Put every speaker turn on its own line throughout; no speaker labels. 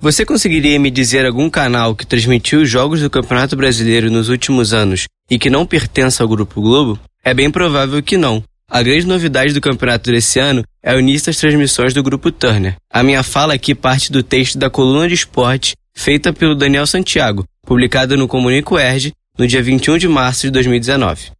Você conseguiria me dizer algum canal que transmitiu os jogos do Campeonato Brasileiro nos últimos anos e que não pertença ao Grupo Globo? É bem provável que não. A grande novidade do campeonato desse ano é o início das transmissões do Grupo Turner. A minha fala aqui parte do texto da coluna de esporte feita pelo Daniel Santiago, publicada no Comunico Erge no dia 21 de março de 2019.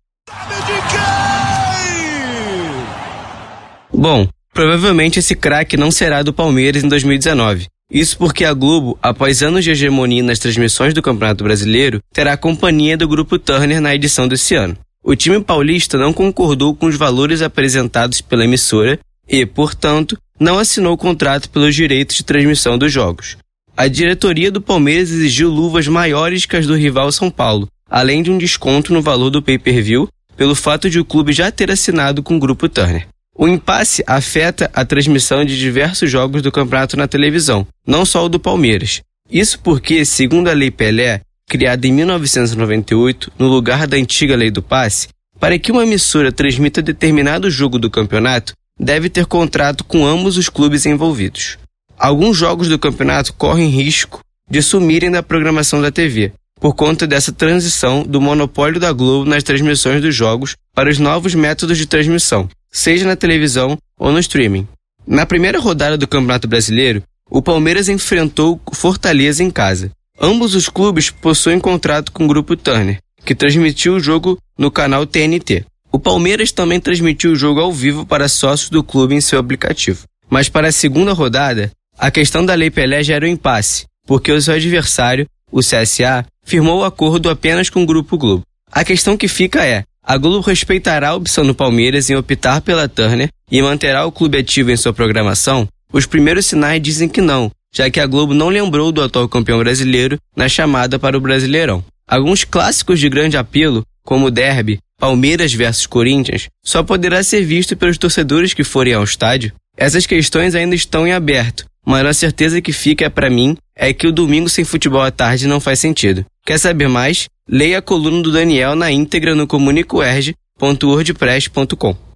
Bom, provavelmente esse craque não será do Palmeiras em 2019. Isso porque a Globo, após anos de hegemonia nas transmissões do Campeonato Brasileiro, terá a companhia do Grupo Turner na edição desse ano. O time paulista não concordou com os valores apresentados pela emissora e, portanto, não assinou o contrato pelos direitos de transmissão dos jogos. A diretoria do Palmeiras exigiu luvas maiores que as do rival São Paulo, além de um desconto no valor do pay-per-view, pelo fato de o clube já ter assinado com o Grupo Turner. O impasse afeta a transmissão de diversos jogos do campeonato na televisão, não só o do Palmeiras. Isso porque, segundo a Lei Pelé, criada em 1998, no lugar da antiga Lei do Passe, para que uma emissora transmita determinado jogo do campeonato, deve ter contrato com ambos os clubes envolvidos. Alguns jogos do campeonato correm risco de sumirem da programação da TV, por conta dessa transição do monopólio da Globo nas transmissões dos jogos para os novos métodos de transmissão, seja na televisão ou no streaming. Na primeira rodada do Campeonato Brasileiro, o Palmeiras enfrentou Fortaleza em casa. Ambos os clubes possuem contrato com o Grupo Turner, que transmitiu o jogo no canal TNT. O Palmeiras também transmitiu o jogo ao vivo para sócios do clube em seu aplicativo. Mas para a segunda rodada, a questão da Lei Pelé gera um impasse, porque o seu adversário, o CSA, firmou o acordo apenas com o Grupo Globo. A questão que fica é: a Globo respeitará a opção do Palmeiras em optar pela Turner e manterá o clube ativo em sua programação? Os primeiros sinais dizem que não, já que a Globo não lembrou do atual campeão brasileiro na chamada para o Brasileirão. Alguns clássicos de grande apelo, como o Derby, Palmeiras versus Corinthians, só poderá ser visto pelos torcedores que forem ao estádio. Essas questões ainda estão em aberto, a certeza que fica para mim é que o domingo sem futebol à tarde não faz sentido. Quer saber mais? Leia a coluna do Daniel na íntegra no comunicoerge.wordpress.com.